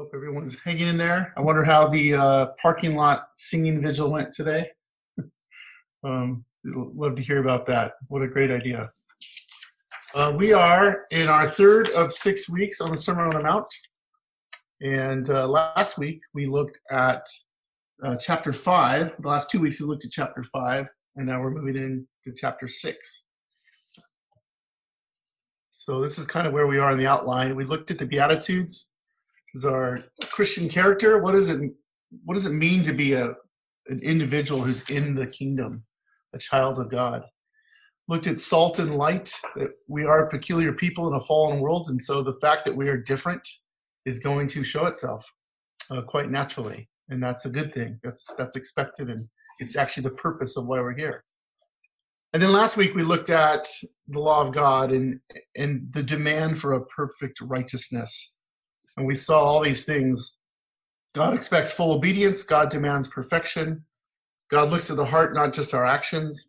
Hope everyone's hanging in there. I wonder how the uh, parking lot singing vigil went today. um, love to hear about that. What a great idea. Uh, we are in our third of six weeks on the Sermon on the Mount. And uh, last week we looked at uh, chapter 5. The last two weeks we looked at chapter 5, and now we're moving into chapter 6. So this is kind of where we are in the outline. We looked at the Beatitudes is our Christian character. What does it what does it mean to be a an individual who's in the kingdom, a child of God? Looked at salt and light, that we are peculiar people in a fallen world, and so the fact that we are different is going to show itself uh, quite naturally, and that's a good thing. That's that's expected, and it's actually the purpose of why we're here. And then last week we looked at the law of God and and the demand for a perfect righteousness and we saw all these things. God expects full obedience, God demands perfection. God looks at the heart, not just our actions.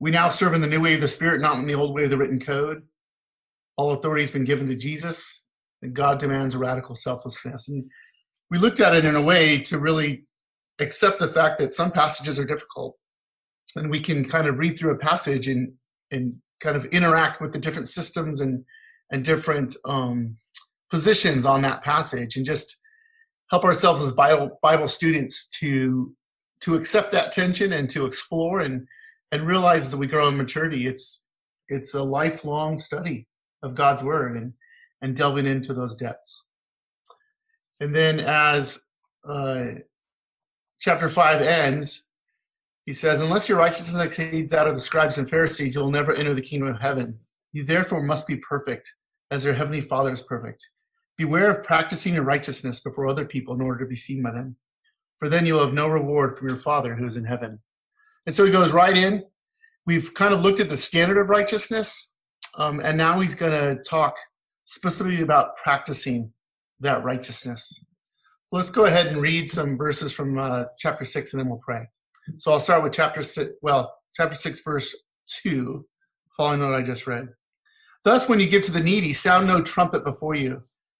We now serve in the new way of the Spirit, not in the old way of the written code. All authority has been given to Jesus, and God demands a radical selflessness. And we looked at it in a way to really accept the fact that some passages are difficult. And we can kind of read through a passage and, and kind of interact with the different systems and, and different um, positions on that passage and just help ourselves as Bible, Bible students to to accept that tension and to explore and and realize as we grow in maturity it's it's a lifelong study of God's word and and delving into those depths. And then as uh, chapter five ends, he says, "Unless your righteousness exceeds that of the scribes and Pharisees, you will never enter the kingdom of heaven. You therefore must be perfect, as your heavenly Father is perfect." Beware of practicing your righteousness before other people in order to be seen by them, for then you'll have no reward from your Father who is in heaven. And so he goes right in. We've kind of looked at the standard of righteousness, um, and now he's going to talk specifically about practicing that righteousness. Let's go ahead and read some verses from uh, chapter 6, and then we'll pray. So I'll start with chapter 6, well, chapter 6, verse 2, following what I just read. Thus, when you give to the needy, sound no trumpet before you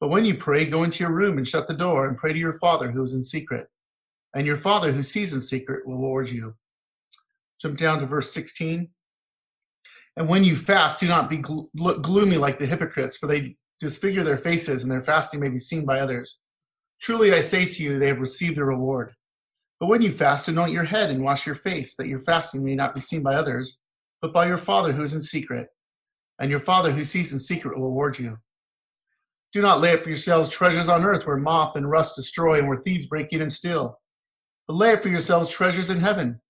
But when you pray, go into your room and shut the door and pray to your Father who is in secret. And your Father who sees in secret will reward you. Jump down to verse 16. And when you fast, do not be gloomy like the hypocrites, for they disfigure their faces, and their fasting may be seen by others. Truly I say to you, they have received their reward. But when you fast, anoint your head and wash your face, that your fasting may not be seen by others, but by your Father who is in secret. And your Father who sees in secret will reward you. Do not lay up for yourselves treasures on earth where moth and rust destroy and where thieves break in and steal. But lay up for yourselves treasures in heaven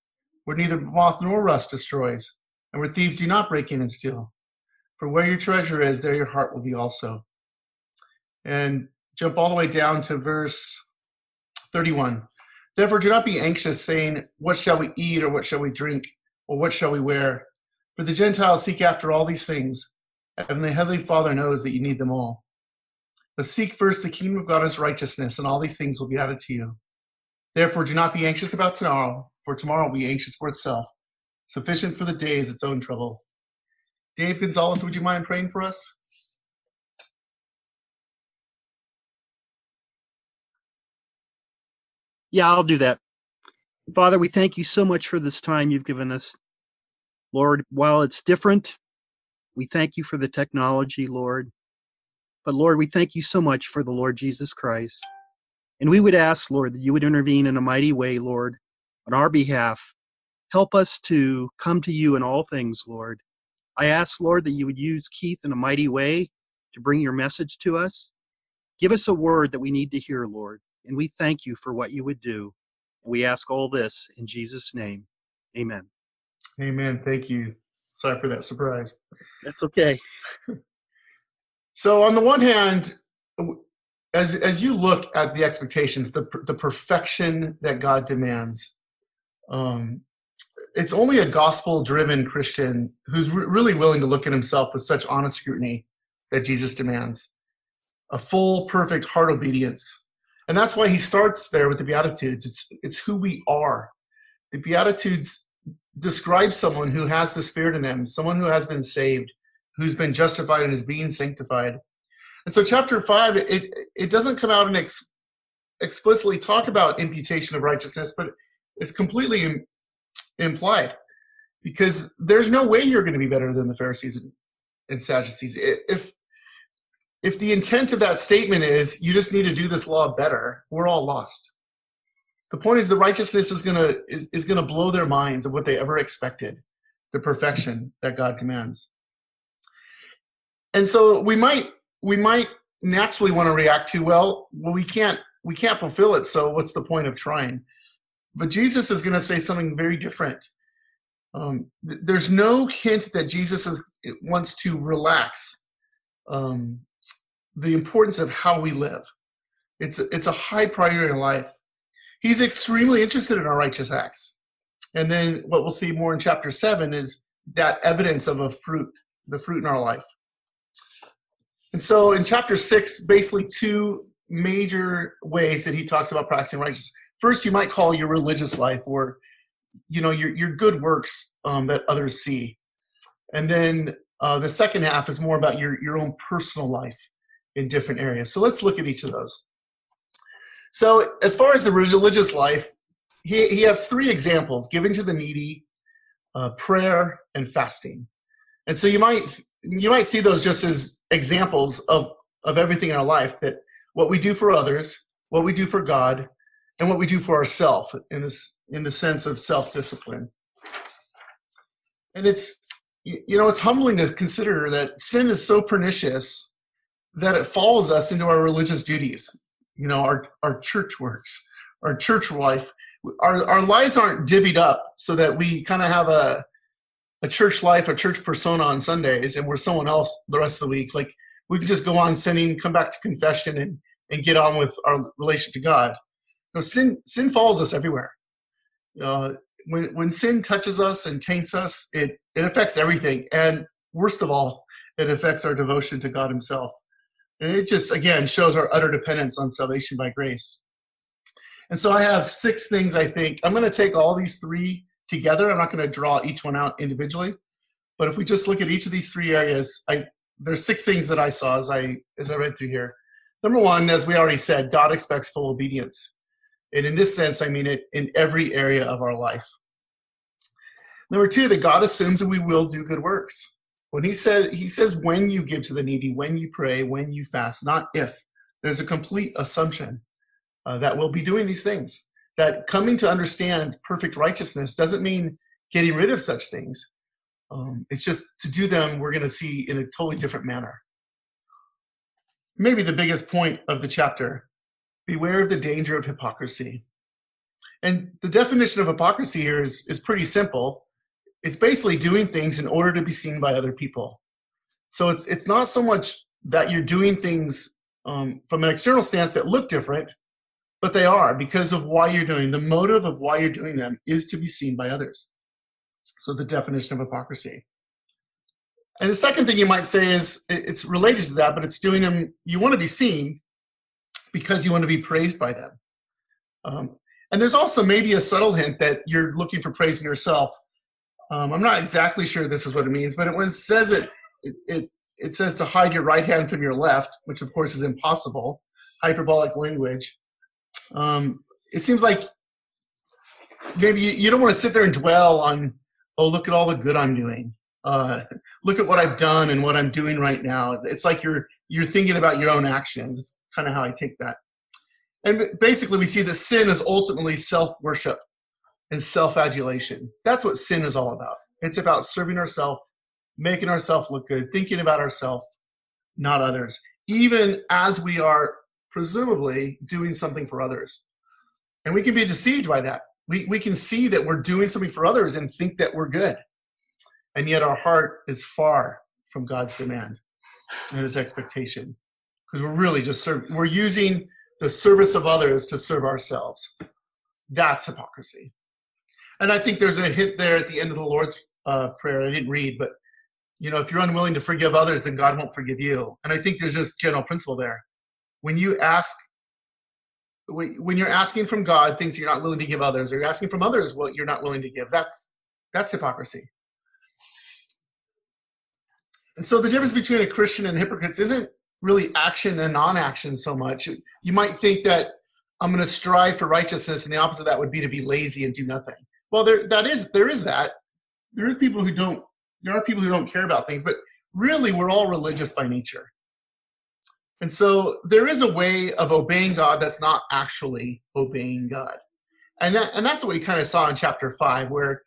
where neither moth nor rust destroys and where thieves do not break in and steal. For where your treasure is, there your heart will be also. And jump all the way down to verse 31. Therefore, do not be anxious, saying, What shall we eat, or what shall we drink, or what shall we wear? For the Gentiles seek after all these things, and the Heavenly Father knows that you need them all. But seek first the kingdom of God his righteousness, and all these things will be added to you. Therefore, do not be anxious about tomorrow, for tomorrow will be anxious for itself. Sufficient for the day is its own trouble. Dave Gonzalez, would you mind praying for us? Yeah, I'll do that. Father, we thank you so much for this time you've given us. Lord, while it's different, we thank you for the technology, Lord. But Lord, we thank you so much for the Lord Jesus Christ. And we would ask, Lord, that you would intervene in a mighty way, Lord, on our behalf. Help us to come to you in all things, Lord. I ask, Lord, that you would use Keith in a mighty way to bring your message to us. Give us a word that we need to hear, Lord. And we thank you for what you would do. And we ask all this in Jesus' name. Amen. Amen. Thank you. Sorry for that surprise. That's okay. So, on the one hand, as as you look at the expectations, the the perfection that God demands, um, it's only a gospel-driven Christian who's re- really willing to look at himself with such honest scrutiny that Jesus demands, a full, perfect heart obedience, and that's why he starts there with the Beatitudes. It's it's who we are. The Beatitudes describe someone who has the Spirit in them, someone who has been saved, who's been justified and is being sanctified. And so, chapter five, it it doesn't come out and ex- explicitly talk about imputation of righteousness, but it's completely Im- implied because there's no way you're going to be better than the Pharisees and, and Sadducees. If if the intent of that statement is you just need to do this law better, we're all lost. The point is the righteousness is gonna is, is gonna blow their minds of what they ever expected, the perfection that God commands. And so we might we might naturally want to react to well, we can't we can't fulfill it, so what's the point of trying? But Jesus is going to say something very different. Um, th- there's no hint that Jesus is, wants to relax um, the importance of how we live. It's a, it's a high priority in life. He's extremely interested in our righteous acts. And then what we'll see more in chapter seven is that evidence of a fruit, the fruit in our life. And so in chapter six, basically two major ways that he talks about practicing righteousness. First, you might call your religious life or you know your, your good works um, that others see. And then uh, the second half is more about your, your own personal life in different areas. So let's look at each of those. So, as far as the religious life, he, he has three examples giving to the needy, uh, prayer, and fasting. And so you might you might see those just as examples of of everything in our life that what we do for others, what we do for God, and what we do for ourselves in this in the sense of self discipline. And it's you know it's humbling to consider that sin is so pernicious that it follows us into our religious duties you know our our church works our church life our our lives aren't divvied up so that we kind of have a a church life a church persona on sundays and we're someone else the rest of the week. Like we can just go on sinning come back to confession and and get on with our relation to god. You know, sin sin follows us everywhere. Uh, when when sin touches us and taints us it it affects everything. And worst of all it affects our devotion to god himself. And it just, again, shows our utter dependence on salvation by grace. And so I have six things I think. I'm going to take all these three together. I'm not going to draw each one out individually. But if we just look at each of these three areas, I, there's six things that I saw as I, as I read through here. Number one, as we already said, God expects full obedience. And in this sense, I mean it in every area of our life. Number two, that God assumes that we will do good works. When he said he says when you give to the needy, when you pray, when you fast, not if. There's a complete assumption uh, that we'll be doing these things. That coming to understand perfect righteousness doesn't mean getting rid of such things. Um, it's just to do them, we're going to see in a totally different manner. Maybe the biggest point of the chapter beware of the danger of hypocrisy. And the definition of hypocrisy here is, is pretty simple it's basically doing things in order to be seen by other people. So it's it's not so much that you're doing things um, from an external stance that look different, but they are because of why you're doing. The motive of why you're doing them is to be seen by others. So the definition of hypocrisy. And the second thing you might say is it's related to that, but it's doing them. You want to be seen because you want to be praised by them. Um, and there's also maybe a subtle hint that you're looking for praise in yourself um, I'm not exactly sure this is what it means, but it, when it says it, it, it, it says to hide your right hand from your left, which of course is impossible, hyperbolic language. Um, it seems like maybe you, don't want to sit there and dwell on, oh, look at all the good I'm doing. Uh, look at what I've done and what I'm doing right now. It's like you're you're thinking about your own actions. It's kind of how I take that. And basically, we see that sin is ultimately self worship and self adulation. That's what sin is all about. It's about serving ourselves, making ourselves look good, thinking about ourselves, not others, even as we are presumably doing something for others. And we can be deceived by that. We, we can see that we're doing something for others and think that we're good. And yet our heart is far from God's demand and his expectation. because we're really just serve, we're using the service of others to serve ourselves. That's hypocrisy. And I think there's a hint there at the end of the Lord's uh, prayer. I didn't read, but you know, if you're unwilling to forgive others, then God won't forgive you. And I think there's this general principle there. When you ask, when you're asking from God things you're not willing to give others, or you're asking from others what you're not willing to give, that's that's hypocrisy. And so the difference between a Christian and hypocrites isn't really action and non-action so much. You might think that I'm going to strive for righteousness, and the opposite of that would be to be lazy and do nothing. Well, there that is there is that. There is people who don't. There are people who don't care about things, but really, we're all religious by nature. And so there is a way of obeying God that's not actually obeying God. And that and that's what we kind of saw in chapter five, where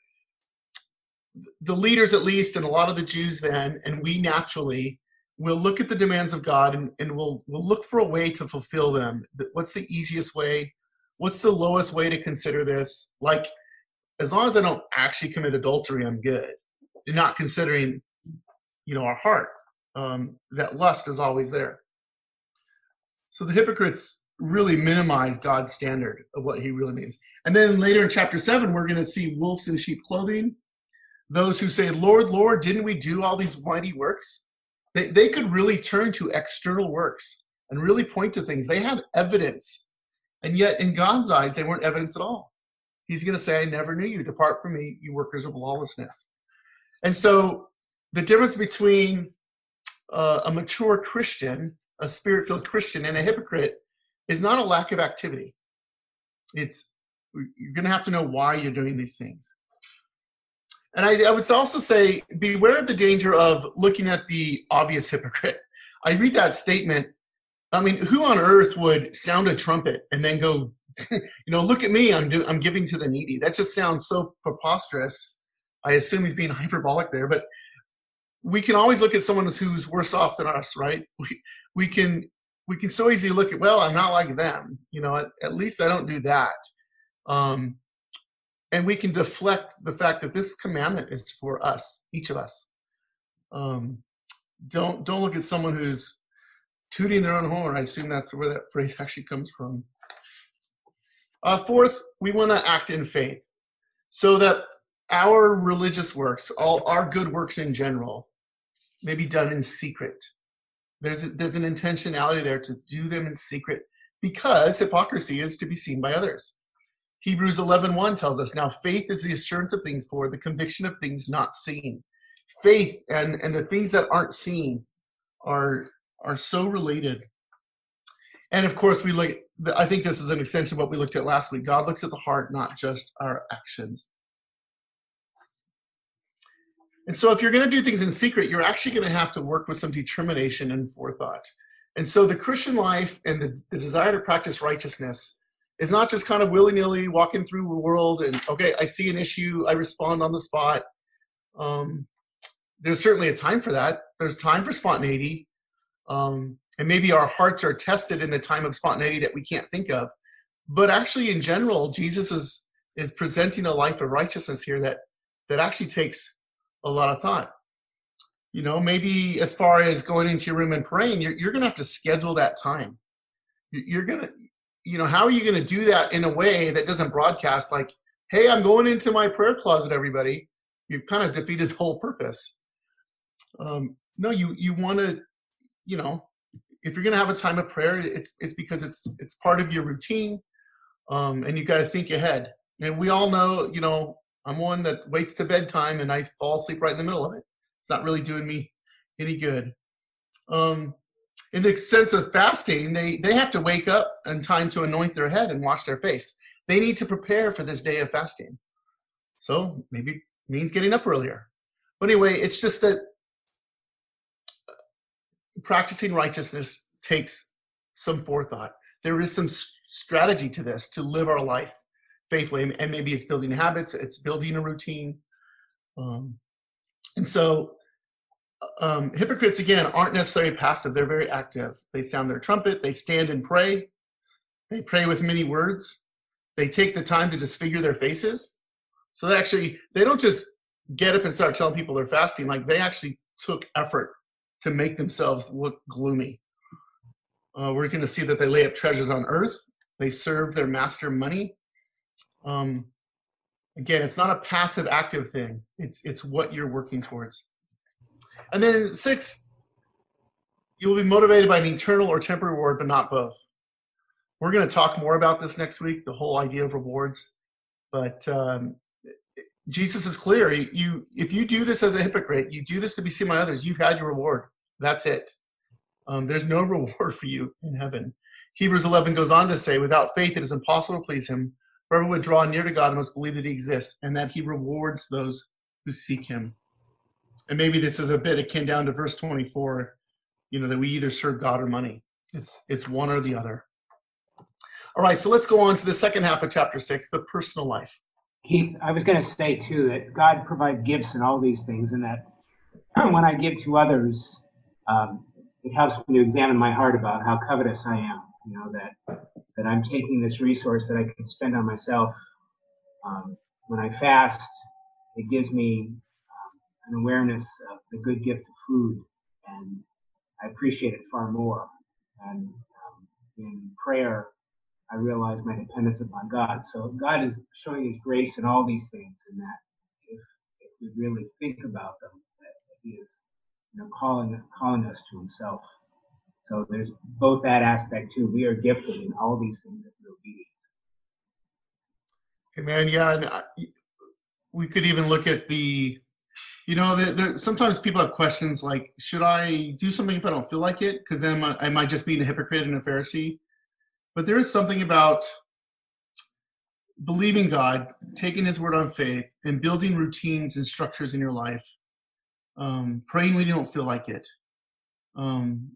the leaders at least and a lot of the Jews then, and we naturally will look at the demands of God and, and we'll we'll look for a way to fulfill them. What's the easiest way? What's the lowest way to consider this? Like, as long as I don't actually commit adultery, I'm good. You're not considering, you know, our heart. Um, that lust is always there. So the hypocrites really minimize God's standard of what he really means. And then later in chapter seven, we're going to see wolves in sheep clothing. Those who say, Lord, Lord, didn't we do all these mighty works? They, they could really turn to external works and really point to things. They had evidence. And yet, in God's eyes, they weren't evidence at all. He's going to say, I never knew you. Depart from me, you workers of lawlessness. And so, the difference between uh, a mature Christian, a spirit filled Christian, and a hypocrite is not a lack of activity. It's you're going to have to know why you're doing these things. And I, I, would also say, beware of the danger of looking at the obvious hypocrite. I read that statement. I mean, who on earth would sound a trumpet and then go, you know, look at me, I'm do, I'm giving to the needy. That just sounds so preposterous. I assume he's being hyperbolic there, but we can always look at someone who's worse off than us, right? We we can we can so easily look at, well, I'm not like them. You know, at, at least I don't do that. Um, and we can deflect the fact that this commandment is for us, each of us. Um, don't don't look at someone who's tooting their own horn. I assume that's where that phrase actually comes from. Uh, fourth, we want to act in faith, so that our religious works, all our good works in general, may be done in secret. There's a, there's an intentionality there to do them in secret because hypocrisy is to be seen by others. Hebrews 11:1 tells us, "Now faith is the assurance of things for the conviction of things not seen." Faith and and the things that aren't seen are are so related. And of course, we look. I think this is an extension of what we looked at last week. God looks at the heart, not just our actions. And so, if you're going to do things in secret, you're actually going to have to work with some determination and forethought. And so, the Christian life and the, the desire to practice righteousness is not just kind of willy-nilly walking through the world and okay i see an issue i respond on the spot. Um, there's certainly a time for that. There's time for spontaneity. Um, and maybe our hearts are tested in a time of spontaneity that we can't think of. But actually in general jesus is is presenting a life of righteousness here that that actually takes a lot of thought you know maybe as far as going into your room and praying you're, you're gonna have to schedule that time you're gonna you know, how are you going to do that in a way that doesn't broadcast like, hey, I'm going into my prayer closet, everybody? You've kind of defeated the whole purpose. Um, no, you you want to, you know, if you're going to have a time of prayer, it's it's because it's it's part of your routine, um, and you got to think ahead. And we all know, you know, I'm one that waits to bedtime and I fall asleep right in the middle of it. It's not really doing me any good. Um, in the sense of fasting, they, they have to wake up in time to anoint their head and wash their face. They need to prepare for this day of fasting. So maybe means getting up earlier. But anyway, it's just that practicing righteousness takes some forethought. There is some strategy to this to live our life faithfully, and maybe it's building habits, it's building a routine. Um, and so um, hypocrites again aren't necessarily passive they're very active they sound their trumpet they stand and pray they pray with many words they take the time to disfigure their faces so they actually they don't just get up and start telling people they're fasting like they actually took effort to make themselves look gloomy Uh, we're going to see that they lay up treasures on earth. They serve their master money. Um, again, it's not a passive active thing. It's it's what you're working towards. And then six, you will be motivated by an eternal or temporary reward, but not both. We're going to talk more about this next week, the whole idea of rewards. But um, Jesus is clear. You, if you do this as a hypocrite, you do this to be seen by others. You've had your reward. That's it. Um, there's no reward for you in heaven. Hebrews 11 goes on to say, without faith, it is impossible to please Him. Whoever would draw near to God must believe that He exists and that He rewards those who seek Him. And maybe this is a bit akin down to verse 24. You know that we either serve God or money. It's it's one or the other. All right, so let's go on to the second half of chapter six, the personal life. Keith, I was going to say too that God provides gifts and all these things, and that when I give to others, um, it helps me to examine my heart about how covetous I am. You know that that I'm taking this resource that I could spend on myself. Um, when I fast, it gives me um, an awareness of the good gift of food, and I appreciate it far more. And um, in prayer, I realize my dependence upon God. So God is showing His grace in all these things, and that if, if we really think about them, that He is, you know, calling calling us to Himself. So there's both that aspect too. We are gifted in all these things if we're obedient. Amen. Yeah, I, we could even look at the, you know, there, sometimes people have questions like, should I do something if I don't feel like it? Because then I, I might just be a hypocrite and a Pharisee. But there is something about believing God, taking His word on faith, and building routines and structures in your life. Um, praying when you don't feel like it. Um,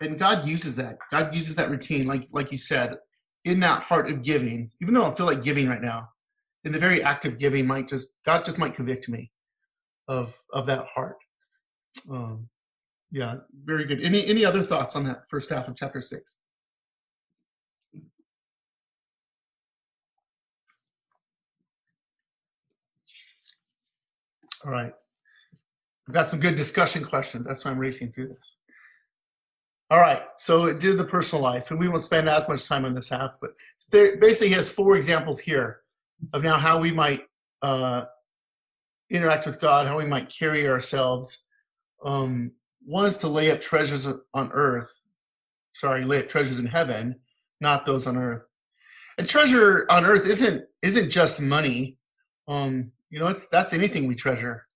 and God uses that. God uses that routine, like like you said, in that heart of giving. Even though I feel like giving right now, in the very act of giving, might just God just might convict me of of that heart. Um, yeah, very good. Any any other thoughts on that first half of chapter six? All right. I've got some good discussion questions. That's why I'm racing through this. All right. So it did the personal life, and we won't spend as much time on this half, but there basically has four examples here of now how we might uh, interact with God, how we might carry ourselves. Um, one is to lay up treasures on earth. Sorry, lay up treasures in heaven, not those on earth. And treasure on earth isn't isn't just money. Um, you know, it's that's anything we treasure.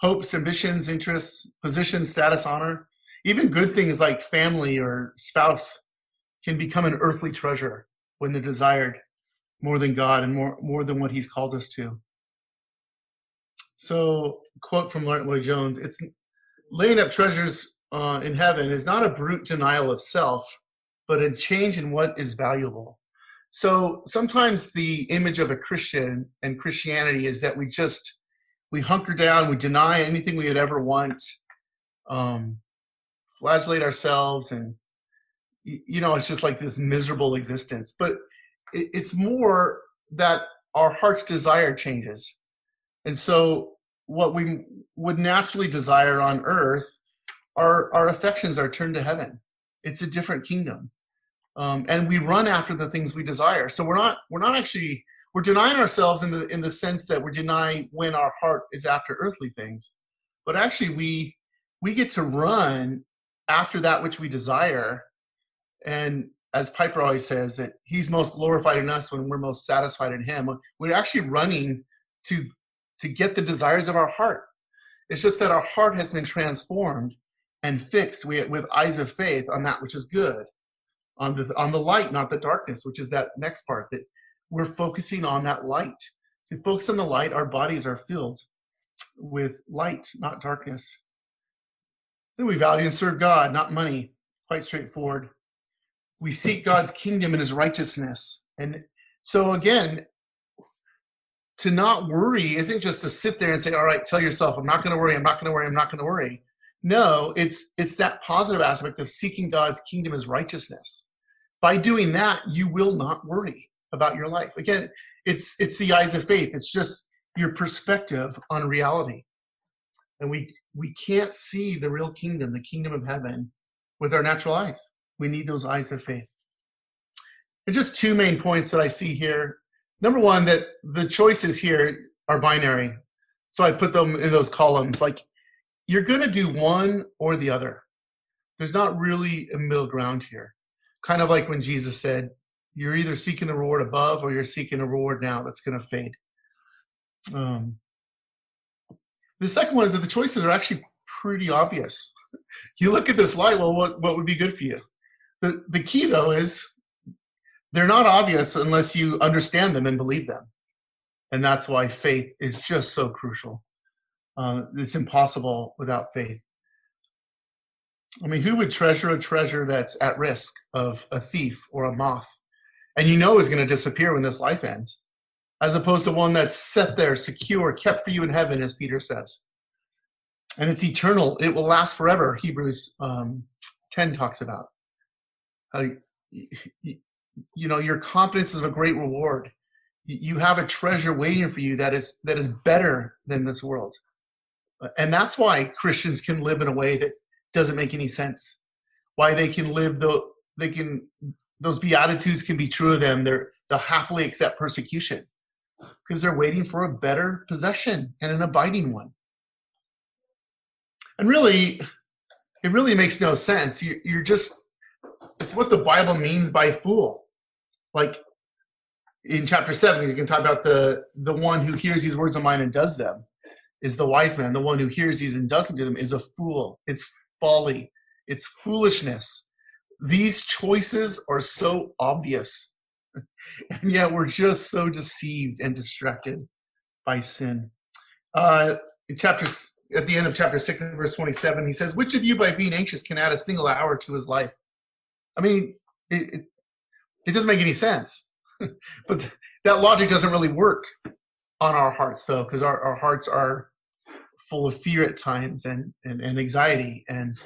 Hopes, ambitions, interests, position, status, honor, even good things like family or spouse can become an earthly treasure when they're desired more than God and more more than what He's called us to. So, quote from Martyn Lloyd-Jones: "It's laying up treasures uh, in heaven is not a brute denial of self, but a change in what is valuable." So sometimes the image of a Christian and Christianity is that we just we hunker down, we deny anything we would ever want, um, flagellate ourselves, and you know it's just like this miserable existence. But it's more that our heart's desire changes, and so what we would naturally desire on earth, our our affections are turned to heaven. It's a different kingdom um, and we run after the things we desire. So we're not we're not actually we're denying ourselves in the in the sense that we're denying when our heart is after earthly things, but actually we we get to run after that which we desire, and as Piper always says that he's most glorified in us when we're most satisfied in him. We're actually running to to get the desires of our heart. It's just that our heart has been transformed and fixed with eyes of faith on that which is good on the on the light, not the darkness, which is that next part that we're focusing on that light. To focus on the light, our bodies are filled with light, not darkness. Then we value and serve God, not money. Quite straightforward. We seek God's kingdom and his righteousness. And so again, to not worry isn't just to sit there and say, all right, tell yourself, I'm not going to worry, I'm not going to worry, I'm not going to worry. No, it's it's that positive aspect of seeking God's kingdom as righteousness. By doing that, you will not worry about your life. Again, it's it's the eyes of faith. It's just your perspective on reality. And we we can't see the real kingdom, the kingdom of heaven, with our natural eyes. We need those eyes of faith. And just two main points that I see here. Number one, that the choices here are binary. So I put them in those columns. Like you're going to do one or the other. There's not really a middle ground here. Kind of like when Jesus said, You're either seeking the reward above or you're seeking a reward now that's going to fade. Um, the second one is that the choices are actually pretty obvious. You look at this light, well, what, what would be good for you? The, the key, though, is they're not obvious unless you understand them and believe them. And that's why faith is just so crucial. Uh, it's impossible without faith. I mean, who would treasure a treasure that's at risk of a thief or a moth and you know is going to disappear when this life ends, as opposed to one that's set there, secure, kept for you in heaven, as Peter says? And it's eternal, it will last forever, Hebrews um, 10 talks about. Uh, you know, your confidence is a great reward. You have a treasure waiting for you that is that is better than this world. And that's why Christians can live in a way that doesn't make any sense. Why they can live though they can those beatitudes can be true of them. They're they'll happily accept persecution because they're waiting for a better possession and an abiding one. And really, it really makes no sense. You, you're just it's what the Bible means by fool. Like in chapter seven, you can talk about the the one who hears these words of mine and does them is the wise man. The one who hears these and doesn't do them is a fool. It's folly, it's foolishness. These choices are so obvious, and yet we're just so deceived and distracted by sin. Uh, in chapter at the end of chapter six verse twenty-seven, he says, "Which of you, by being anxious, can add a single hour to his life?" I mean, it, it, it doesn't make any sense, but that logic doesn't really work on our hearts, though, because our, our hearts are full of fear at times and, and, and anxiety, and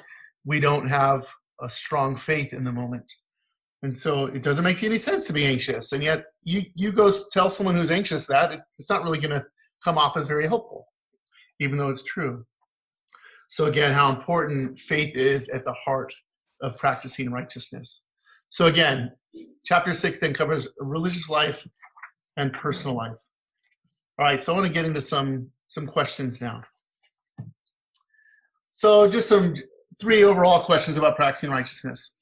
we don't have a strong faith in the moment. And so it doesn't make any sense to be anxious. And yet you, you go tell someone who's anxious that, it, it's not really going to come off as very helpful, even though it's true. So again, how important faith is at the heart of practicing righteousness. So again, chapter six then covers religious life and personal life. All right, so I want to get into some some questions now. So just some three overall questions about practicing righteousness.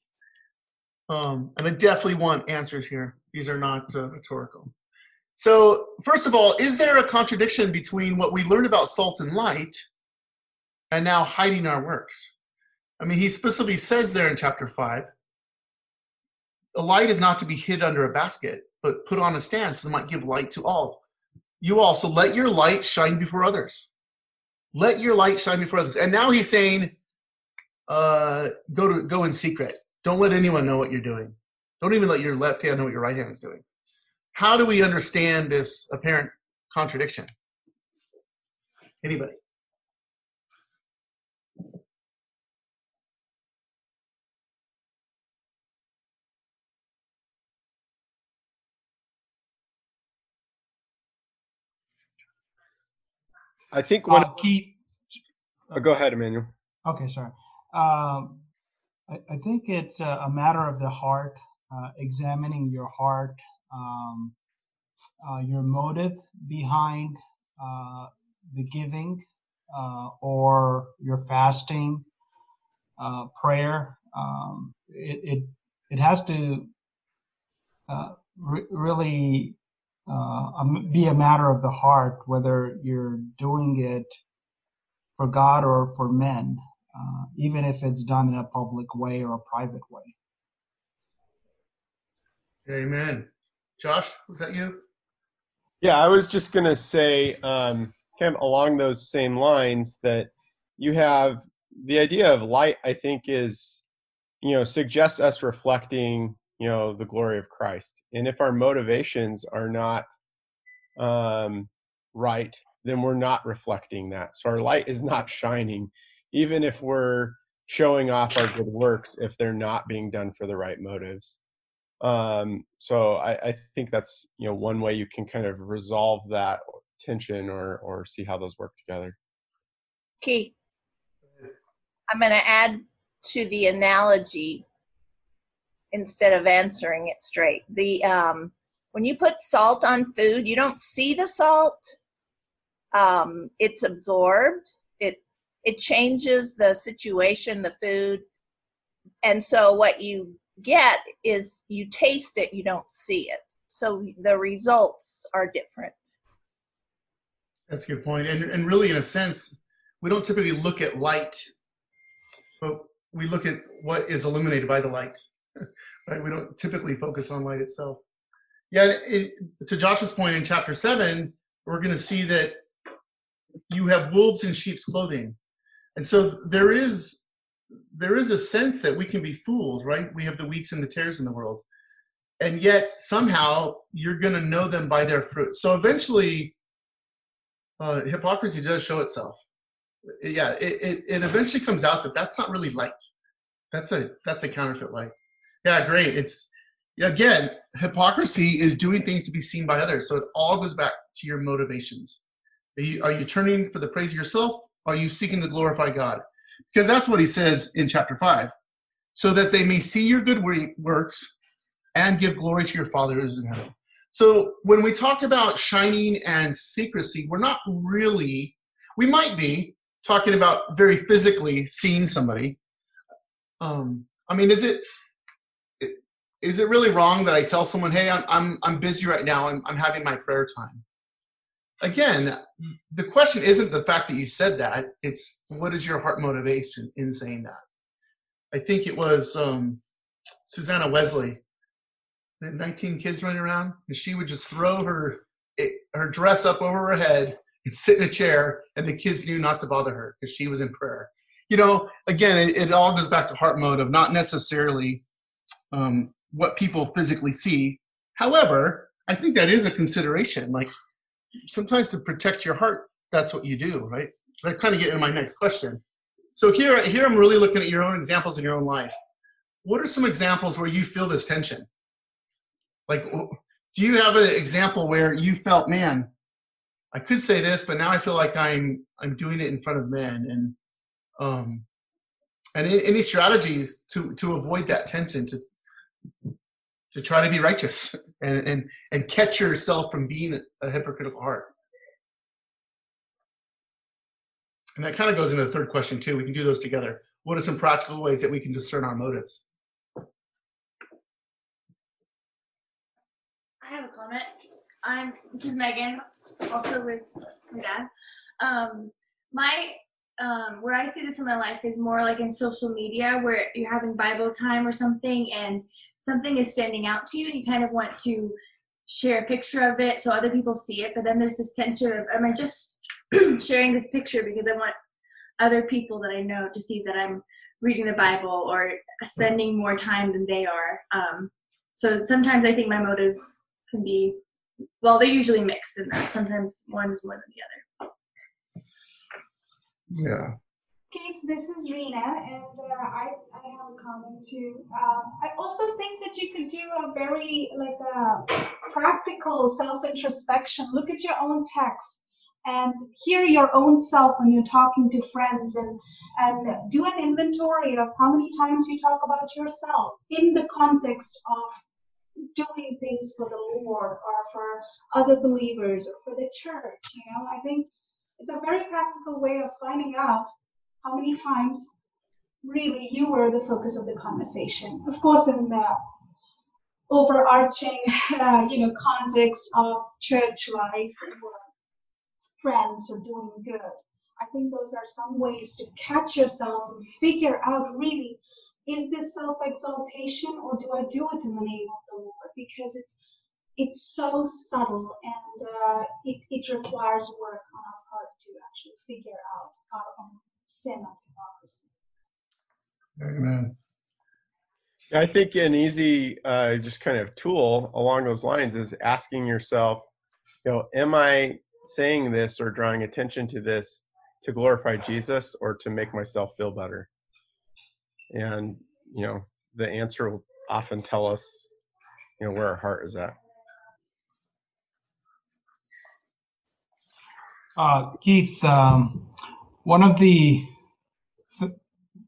Um, and I definitely want answers here. These are not uh, rhetorical. So, first of all, is there a contradiction between what we learned about salt and light and now hiding our works? I mean, he specifically says there in chapter 5 a light is not to be hid under a basket, but put on a stand so it might give light to all. You also let your light shine before others. Let your light shine before others. And now he's saying, uh, go to go in secret. Don't let anyone know what you're doing. Don't even let your left hand know what your right hand is doing. How do we understand this apparent contradiction? Anybody? I think when Uh, Keith, oh, go ahead, Emmanuel. okay, sorry. Um, I, I think it's a, a matter of the heart, uh, examining your heart, um, uh, your motive behind uh, the giving uh, or your fasting, uh, prayer. Um, it, it it has to uh, re- really um, be a matter of the heart, whether you're doing it for God or for men, uh, even if it's done in a public way or a private way. Amen. Josh, was that you? Yeah, I was just gonna say, um, kind of along those same lines, that you have the idea of light. I think is, you know, suggests us reflecting, you know, the glory of Christ. And if our motivations are not um, right, then we're not reflecting that. So our light is not shining, even if we're showing off our good works, if they're not being done for the right motives. Um, so I, I think that's you know one way you can kind of resolve that tension or or see how those work together. Keith, I'm going to add to the analogy instead of answering it straight. The um, when you put salt on food, you don't see the salt. Um, it's absorbed. It changes the situation, the food, and so what you get is you taste it, you don't see it. So the results are different. That's a good point. And, and really, in a sense, we don't typically look at light, but we look at what is illuminated by the light. right? We don't typically focus on light itself. Yeah, it, to Josh's point in chapter seven, we're going to see that you have wolves in sheep's clothing, and so there is there is a sense that we can be fooled, right? We have the wheats and the tares in the world, and yet somehow you're going to know them by their fruit. So eventually, uh, hypocrisy does show itself. Yeah, it, it, it eventually comes out that that's not really light. That's a that's a counterfeit light. Yeah, great. It's again, hypocrisy is doing things to be seen by others. So it all goes back to your motivations. Are you, are you turning for the praise of yourself? Are you seeking to glorify God? Because that's what he says in chapter five. So that they may see your good works and give glory to your Father who is in heaven. So when we talk about shining and secrecy, we're not really, we might be talking about very physically seeing somebody. Um, I mean, is it is it really wrong that I tell someone, "Hey, I'm I'm I'm busy right now. I'm I'm having my prayer time." Again, the question isn't the fact that you said that. It's what is your heart motivation in saying that. I think it was um, Susanna Wesley 19 kids running around, and she would just throw her her dress up over her head and sit in a chair, and the kids knew not to bother her because she was in prayer. You know, again, it, it, all goes back to heart motive, not necessarily um, what people physically see. However, I think that is a consideration. Like sometimes to protect your heart, that's what you do, right? That kind of get into my next question. So here, here I'm really looking at your own examples in your own life. What are some examples where you feel this tension? Like, do you have an example where you felt, man, I could say this, but now I feel like I'm I'm doing it in front of men, and um, and any strategies to to avoid that tension to to try to be righteous and and and catch yourself from being a hypocritical heart. And that kind of goes into the third question too. We can do those together. What are some practical ways that we can discern our motives? I have a comment. I'm this is Megan, also with my dad. Um, my um, where I see this in my life is more like in social media, where you're having Bible time or something, and something is standing out to you, and you kind of want to share a picture of it so other people see it. But then there's this tension of, am I just sharing this picture because I want other people that I know to see that I'm reading the Bible or spending more time than they are? Um, so sometimes I think my motives can be well they're usually mixed and that sometimes one is more than the other yeah Keith, this is Rena, and uh, I, I have a comment too. Um, I also think that you could do a very like a practical self introspection. Look at your own text and hear your own self when you're talking to friends, and and do an inventory of how many times you talk about yourself in the context of doing things for the Lord or for other believers or for the church. You know, I think it's a very practical way of finding out how many times really you were the focus of the conversation. Of course, in the overarching, uh, you know, context of church life or friends or doing good. I think those are some ways to catch yourself and figure out really is this self-exaltation or do I do it in the name of the Lord? Because it's it's so subtle and uh, it, it requires work on our part to actually figure out our own sin of hypocrisy. Amen. I think an easy, uh, just kind of tool along those lines is asking yourself, you know, am I saying this or drawing attention to this to glorify Jesus or to make myself feel better? and you know the answer will often tell us you know where our heart is at uh, keith um, one of the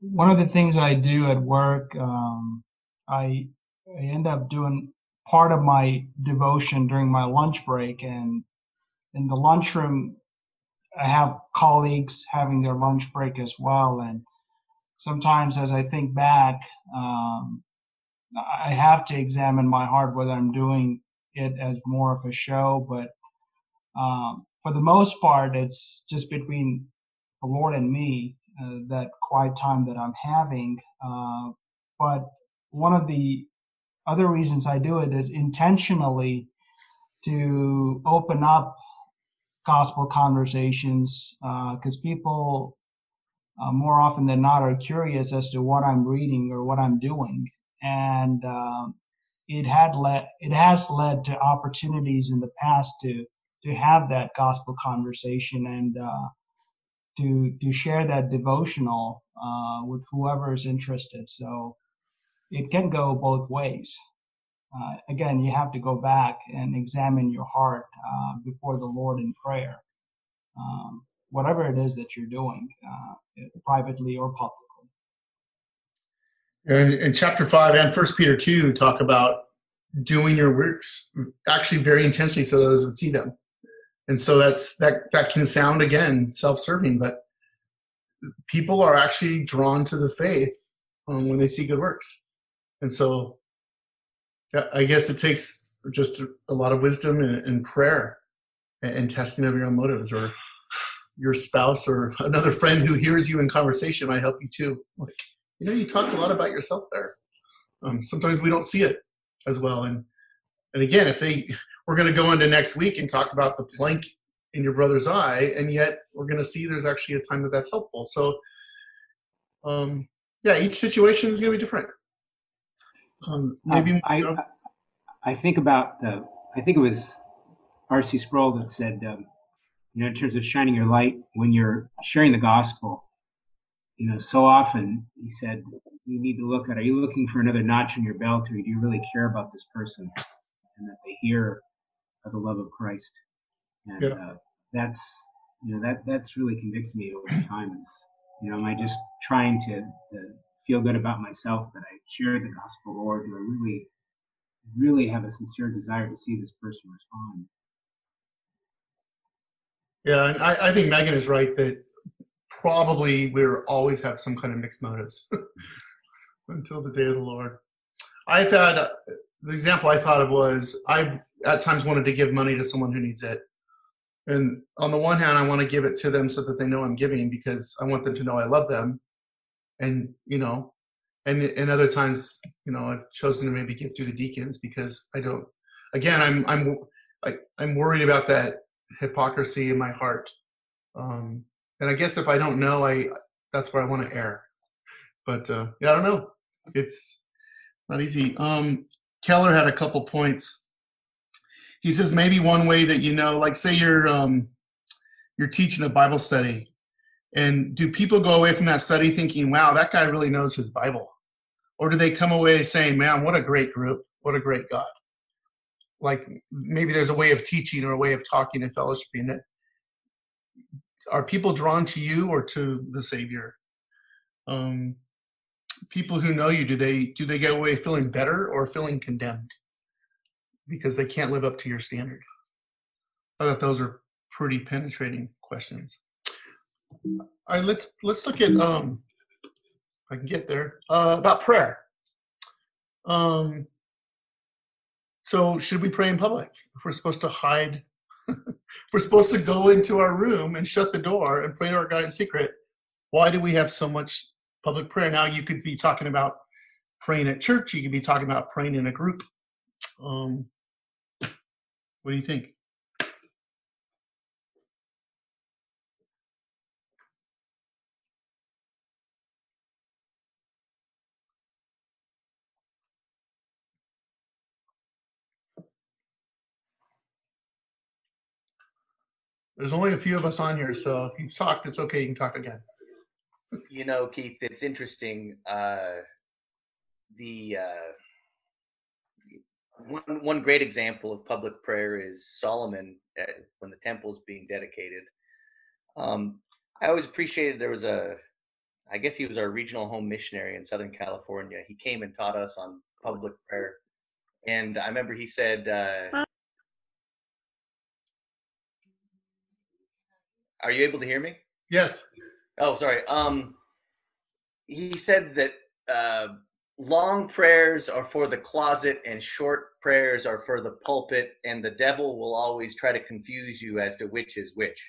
one of the things i do at work um, i I end up doing part of my devotion during my lunch break, and in the lunchroom, I have colleagues having their lunch break as well, and sometimes as I think back, um, I have to examine my heart whether I'm doing it as more of a show, but um, for the most part, it's just between the Lord and me, that quiet time that I'm having. Uh, but one of the other reasons I do it is intentionally to open up gospel conversations because uh, people uh, more often than not are curious as to what I'm reading or what I'm doing, and uh, it had led it has led to opportunities in the past to to have that gospel conversation and uh, to to share that devotional uh, with whoever is interested. So it can go both ways. Uh, again, you have to go back and examine your heart uh, before the Lord in prayer, um, whatever it is that you're doing, uh, privately or publicly. And in chapter five and First Peter two talk about doing your works actually very intentionally so those would see them and so that's that that can sound again self-serving but people are actually drawn to the faith um, when they see good works. And so i guess it takes just a, lot of wisdom and, and prayer and, and, testing of your own motives or your spouse or another friend who hears you in conversation might help you too. Like you know you talk a lot about yourself there. Um, sometimes we don't see it as well. And and again if they we're going to go into next week and talk about the plank in your brother's eye, and yet we're going to see there's actually a time that that's helpful. So, um, yeah, each situation is going to be different. Um, maybe um, I, I think about the. I think it was R.C. Sproul that said, um, you know, in terms of shining your light when you're sharing the gospel. You know, so often he said you need to look at: Are you looking for another notch in your belt, or do you really care about this person, and that they hear of the love of Christ. And yeah. uh, that's you know that that's really convicted me over time. Is you know, am I just trying to, to feel good about myself that I shared the gospel, or do I really really have a sincere desire to see this person respond? Yeah, and I, I think Megan is right that probably we're always have some kind of mixed motives until the day of the Lord. I've had the example I thought of was I've at times wanted to give money to someone who needs it. And on the one hand, I want to give it to them so that they know I'm giving because I want them to know I love them. And, you know, and and other times, you know, I've chosen to maybe give through the deacons because I don't again, I'm I'm I, I'm worried about that hypocrisy in my heart. Um and I guess if I don't know, I that's where I want to err. But uh yeah, I don't know. It's not easy. Um Keller had a couple points he says maybe one way that you know, like say you're um, you're teaching a Bible study, and do people go away from that study thinking, "Wow, that guy really knows his Bible," or do they come away saying, "Man, what a great group! What a great God!" Like maybe there's a way of teaching or a way of talking and fellowshipping that are people drawn to you or to the Savior? Um, people who know you, do they do they get away feeling better or feeling condemned? because they can't live up to your standard? I thought those are pretty penetrating questions. All right, let's let's look at um if I can get there uh, about prayer. Um, so should we pray in public? If we're supposed to hide, we're supposed to go into our room and shut the door and pray to our God in secret. Why do we have so much public prayer? Now you could be talking about praying at church. You could be talking about praying in a group. Um, what do you think? There's only a few of us on here, so if you've talked, it's okay. You can talk again. You know, Keith, it's interesting. Uh, the uh, one one great example of public prayer is Solomon uh, when the temple is being dedicated. Um, I always appreciated there was a, I guess he was our regional home missionary in Southern California. He came and taught us on public prayer, and I remember he said, uh, "Are you able to hear me?" Yes. Oh, sorry. Um, he said that uh, long prayers are for the closet and short prayers are for the pulpit, and the devil will always try to confuse you as to which is which.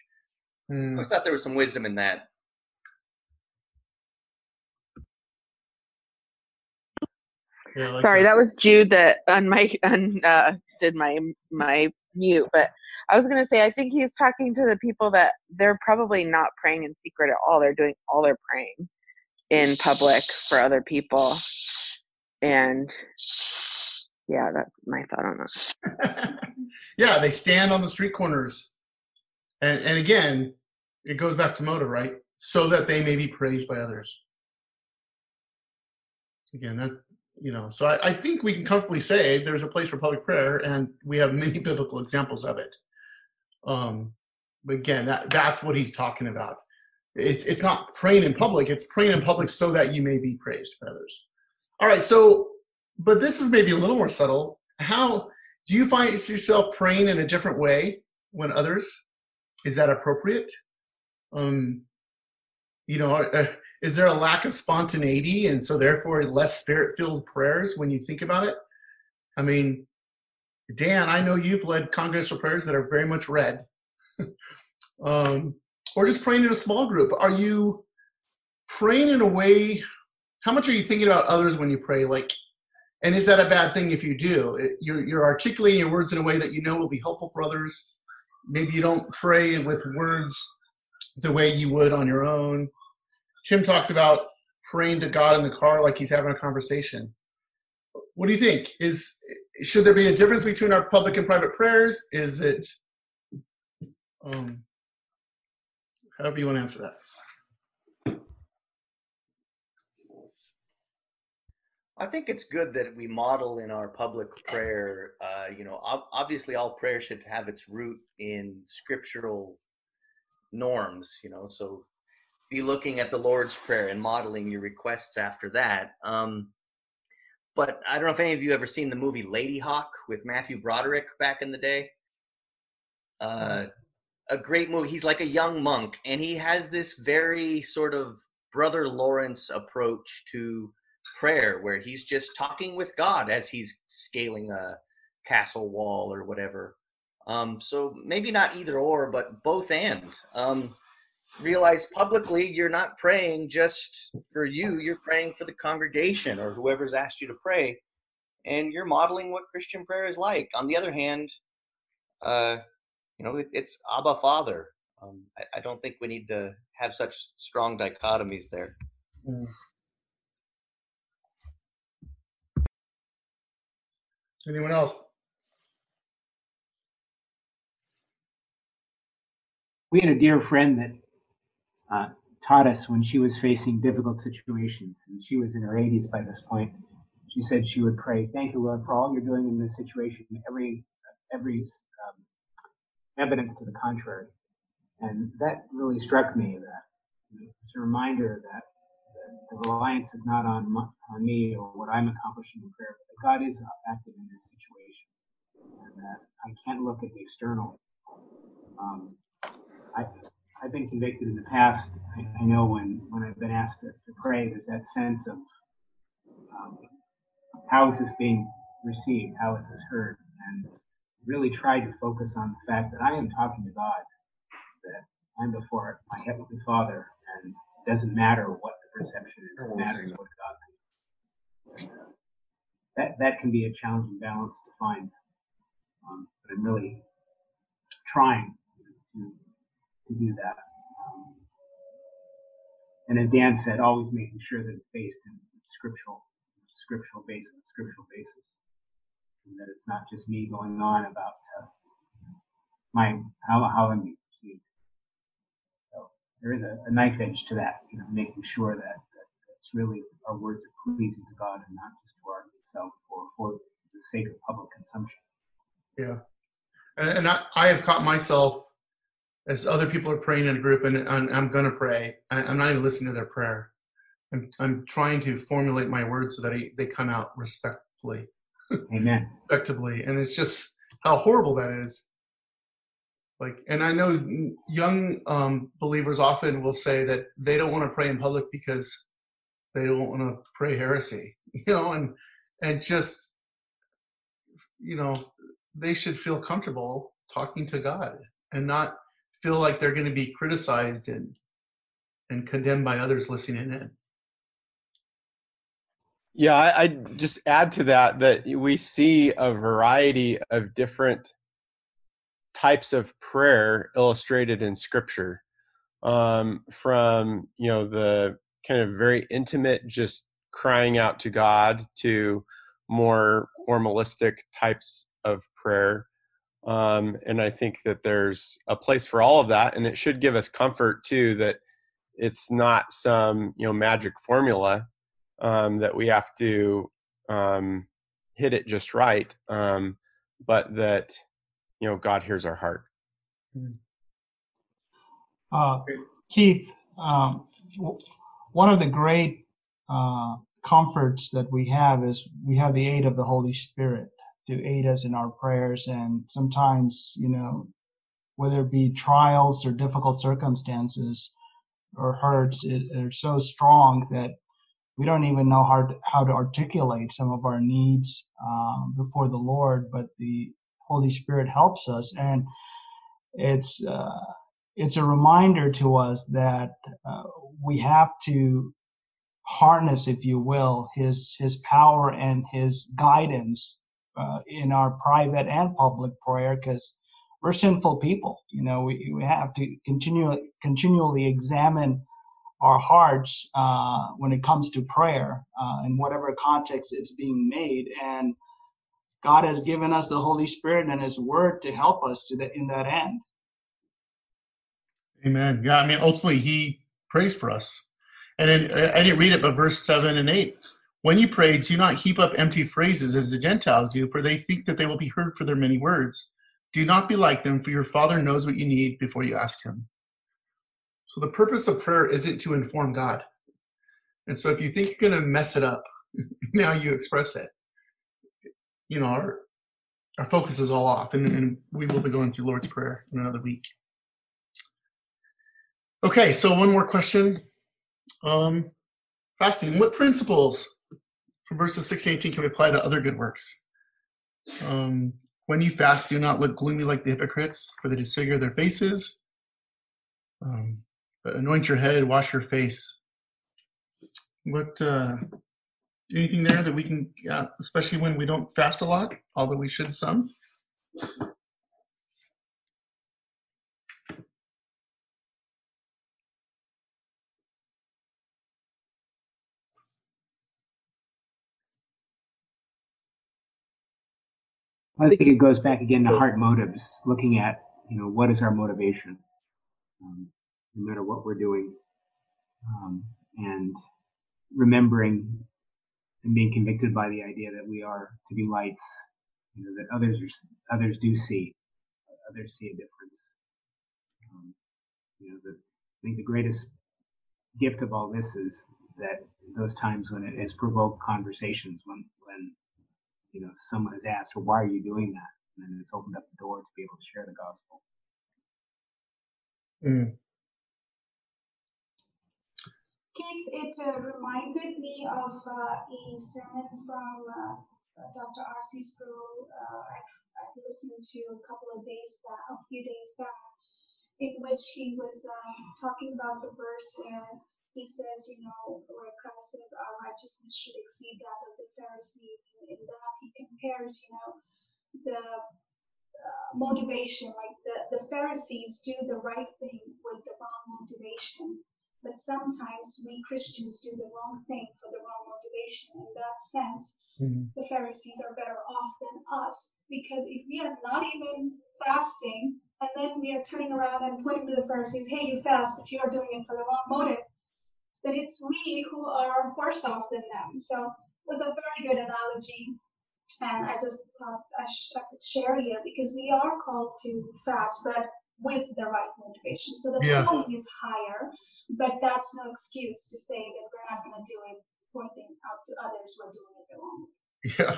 I Hmm. always thought there was some wisdom in that. Yeah, like Sorry, that was Jude that on my on uh did my my mute, but I was gonna say I think he's talking to the people that they're probably not praying in secret at all. They're doing all their praying in public for other people. And yeah, that's my thought on that. yeah, they stand on the street corners. And and again, it goes back to motive, right? So that they may be praised by others. Again, that you know, so I, I think we can comfortably say there's a place for public prayer, and we have many biblical examples of it. Um, but again, that that's what he's talking about. It's it's not praying in public; it's praying in public so that you may be praised by others. All right, so but this is maybe a little more subtle. How do you find yourself praying in a different way when others? Is that appropriate? Um, you know, uh, is there a lack of spontaneity and so therefore less spirit-filled prayers when you think about it? I mean, Dan, I know you've led congregational prayers that are very much read, um, or just praying in a small group. Are you praying in a way? How much are you thinking about others when you pray? Like, and is that a bad thing if you do? It- You're, you're articulating your words in a way that you know will be helpful for others. Maybe you don't pray with words the way you would on your own. Tim talks about praying to God in the car like he's having a conversation. What do you think? Is should there be a difference between our public and private prayers? Is it um however you want to answer that? I think it's good that we model in our public prayer. Uh, you know, obviously, all prayer should have its root in scriptural norms. You know, so be looking at the Lord's Prayer and modeling your requests after that. Um, but I don't know if any of you ever seen the movie Ladyhawke with Matthew Broderick back in the day. Uh, a great movie. He's like a young monk, and he has this very sort of Brother Lawrence approach to prayer where he's just talking with God as he's scaling a castle wall or whatever. Um, so maybe not either or, but both and. Um, realize publicly you're not praying just for you, you're praying for the congregation or whoever's asked you to pray, and you're modeling what Christian prayer is like. On the other hand, uh, you know, it, it's Abba Father. Um, I, I don't think we need to have such strong dichotomies there. Anyone else? We had a dear friend that uh, taught us when she was facing difficult situations, and she was in her 80s by this point. She said she would pray, "Thank you, Lord, for all you're doing in this situation. Every every um, evidence to the contrary." And that really struck me. That it's a reminder that, the reliance is not on my, on me or what I'm accomplishing in prayer, but that God is active in this situation, and that I can't look at the external. Um, I, I've been convicted in the past. I, I know when, when I've been asked to, to pray, there's that sense of um, how is this being received? How is this heard? And really tried to focus on the fact that I am talking to God, that I'm before my Heavenly Father, and it doesn't matter what the perception is, it matters what God thinks. Uh, that, that can be a challenging balance to find. Um, but I'm really trying to do that. And as Dan said, always making sure that it's based in scriptural, scriptural basis, scriptural basis, and that it's not just me going on about uh, my how how I'm perceived. So there is a, a knife edge to that, you know, making sure that, that it's really our words are pleasing to God and not just to our self or for the sake of public consumption. Yeah. And, and I, I have caught myself as other people are praying in a group and I'm, I'm going to pray. I, I'm not even listening to their prayer. I'm, I'm trying to formulate my words so that I, they come out respectfully, Amen. respectably, and it's just how horrible that is. Like, and I know young um, believers often will say that they don't want to pray in public because they don't want to pray heresy, you know, and and just you know they should feel comfortable talking to God and not feel like they're going to be criticized and and condemned by others listening in. Yeah, I, I just add to that that we see a variety of different types of prayer illustrated in Scripture, um, from you know the kind of very intimate, just crying out to God, to more formalistic types of prayer. Um, and I think that there's a place for all of that, and it should give us comfort too that it's not some you know magic formula um, that we have to um, hit it just right, um, but that you know God hears our heart. Uh, Keith, um, one of the great uh, comforts that we have is we have the aid of the Holy Spirit to aid us in our prayers, and sometimes, you know, whether it be trials or difficult circumstances or hurts, it, are so strong that we don't even know how to, how to articulate some of our needs um, before the Lord, but the Holy Spirit helps us, and it's uh, it's a reminder to us that uh, we have to harness, if you will, his his power and his guidance uh, in our private and public prayer, because we're sinful people. You know, we, we have to continually continually examine our hearts uh, when it comes to prayer uh, in whatever context it's being made and god has given us the holy spirit and his word to help us to the, in that end Amen. Yeah, I mean, ultimately, he prays for us. And uh, I didn't read it, but verse 7 and 8. When you pray, do not heap up empty phrases as the Gentiles do, for they think that they will be heard for their many words. Do not be like them, for your Father knows what you need before you ask Him. So the purpose of prayer isn't to inform God. And so if you think you're going to mess it up, now you express it. You know, our, our focus is all off, and, and we will be going through Lord's Prayer in another week. Okay, so one more question. Um, fasting. What principles verses 6 to 18 can be applied to other good works? Um, when you fast, do not look gloomy like the hypocrites, for they disfigure their faces. Um, but anoint your head, wash your face. What, uh, anything there that we can, yeah, especially when we don't fast a lot, although we should some? I think it goes back again to heart motives, looking at, you know, what is our motivation, um, no matter what we're doing, um, and remembering and being convicted by the idea that we are to be lights, you know, that others are, others do see, others see a difference. Um, you know, the, I think the greatest gift of all this is that those times when it has provoked conversations, when when you know, someone has asked, well, why are you doing that? And then it's opened up the door to be able to share the gospel. Mm. Keith, it uh, reminded me of uh, a sermon from uh, Dr. R.C. Sproul uh, I've, I've, listened to a couple of days back, a few days back, in which he was um, talking about the verse where he says, you know, where Christ says our righteousness should exceed that of the Pharisees, and in that he compares, you know, the uh, motivation, like the, the Pharisees do the right thing with the wrong motivation, but sometimes we Christians do the wrong thing for the wrong motivation. In that sense, mm-hmm. the Pharisees are better off than us because if we are not even fasting and then we are turning around and pointing to the Pharisees, hey, you fast, but you are doing it for the wrong motive, then it's we who are worse off than them. So it was a very good analogy. And I just thought I, sh- I could share here because we are called to fast, but with the right motivation. So the yeah. calling is higher, but that's no excuse to say that we're not going to do it pointing out to others we're doing it the wrong way. Yeah,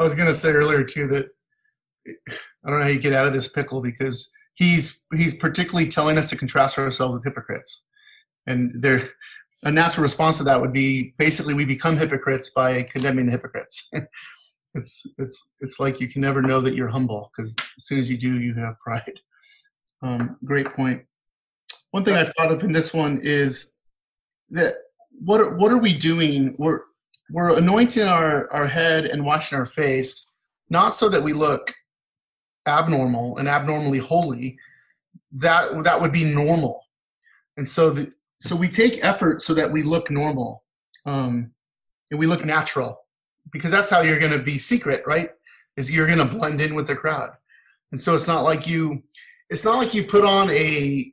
I was gonna say earlier too that I don't know how you get out of this pickle because he's he's particularly telling us to contrast ourselves with hypocrites, and there a natural response to that would be basically we become hypocrites by condemning the hypocrites. it's it's it's like you can never know that you're humble because as soon as you do, you have pride. Um, great point. One thing I thought of in this one is that what are, what are we doing? We're we're anointing our, our head and washing our face, not so that we look abnormal and abnormally holy. That that would be normal, and so the, so we take effort so that we look normal, um, and we look natural, because that's how you're going to be secret, right? Is you're going to blend in with the crowd, and so it's not like you, it's not like you put on a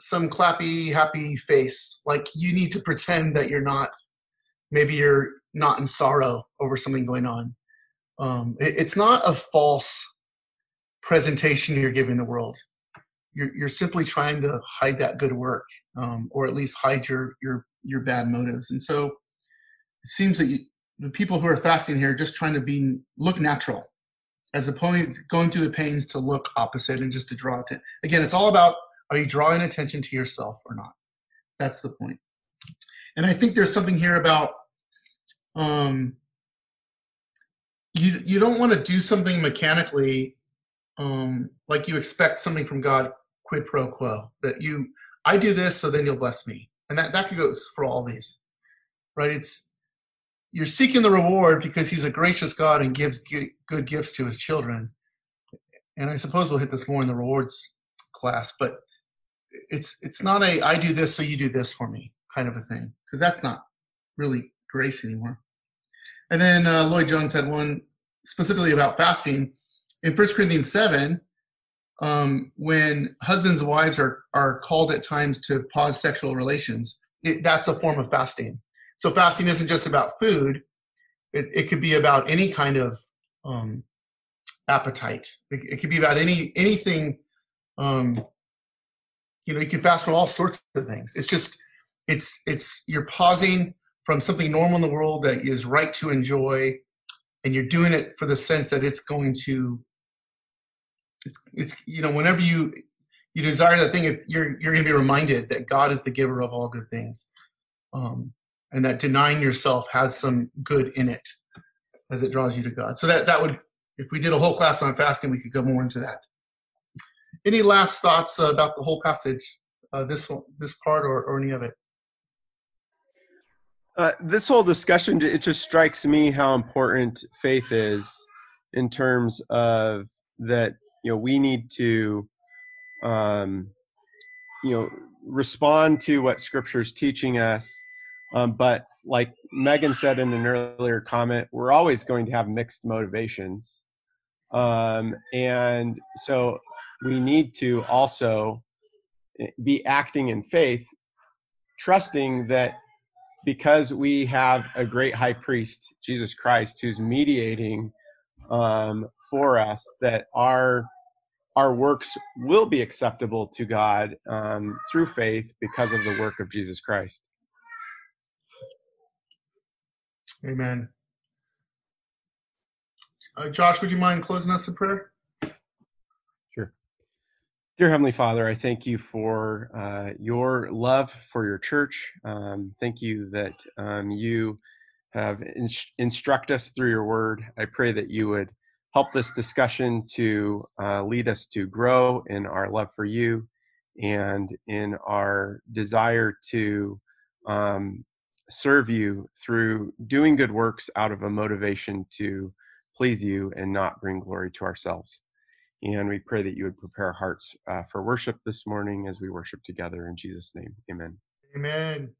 some clappy happy face like you need to pretend that you're not maybe you're not in sorrow over something going on. Um, it, it's not a false presentation you're giving the world. You're, you're simply trying to hide that good work, um, or at least hide your your your bad motives. And so, it seems that you, the people who are fasting here are just trying to be look natural, as opposed to going through the pains to look opposite and just to draw attention. Again, it's all about are you drawing attention to yourself or not? That's the point. And I think there's something here about um, you you don't want to do something mechanically um, like you expect something from God quid pro quo that you I do this so then you'll bless me. And that that goes for all these right? It's you're seeking the reward because he's a gracious God and gives good gifts to his children. And I suppose we'll hit this more in the rewards class but it's it's not a I do this so you do this for me kind of a thing because that's not really grace anymore. And then uh, Lloyd Jones had one specifically about fasting. In 1 Corinthians 7. Um, when husbands and wives are, are called at times to pause sexual relations, it, that's a form of fasting. So fasting isn't just about food; it, it could be about any kind of um, appetite. It, it, could be about any anything. Um, you know, you can fast from all sorts of things. It's just it's it's you're pausing from something normal in the world that is right to enjoy and you're doing it for the sense that it's going to it's it's you know whenever you you desire that thing you're you're going to be reminded that god is the giver of all good things. Um, and that denying yourself has some good in it as it draws you to god. So that that would if we did a whole class on fasting we could go more into that. Any last thoughts about the whole passage uh, this one this part or, or any of it? Uh, this whole discussion, it just strikes me how important faith is in terms of that, you know, we need to, um, you know, respond to what scripture is teaching us. Um, but like Megan said in an earlier comment, we're always going to have mixed motivations. Um, and so we need to also eh, be acting in faith, trusting that because we have a great high priest, Jesus Christ, who's mediating um, for us, that our our works will be acceptable to God um, through faith because of the work of Jesus Christ. Amen. Uh, Josh, would you mind closing us in prayer? Sure. Dear Heavenly Father, I thank you for uh, your love for your church. Um, thank you that um, you have in- instruct us through your word. I pray that you would help this discussion to uh, lead us to grow in our love for you and in our desire to um, serve you through doing good works out of a motivation to please you and not bring glory to ourselves. And we pray that you would prepare our hearts uh, for worship this morning as we worship together in Jesus' name. Amen. Amen.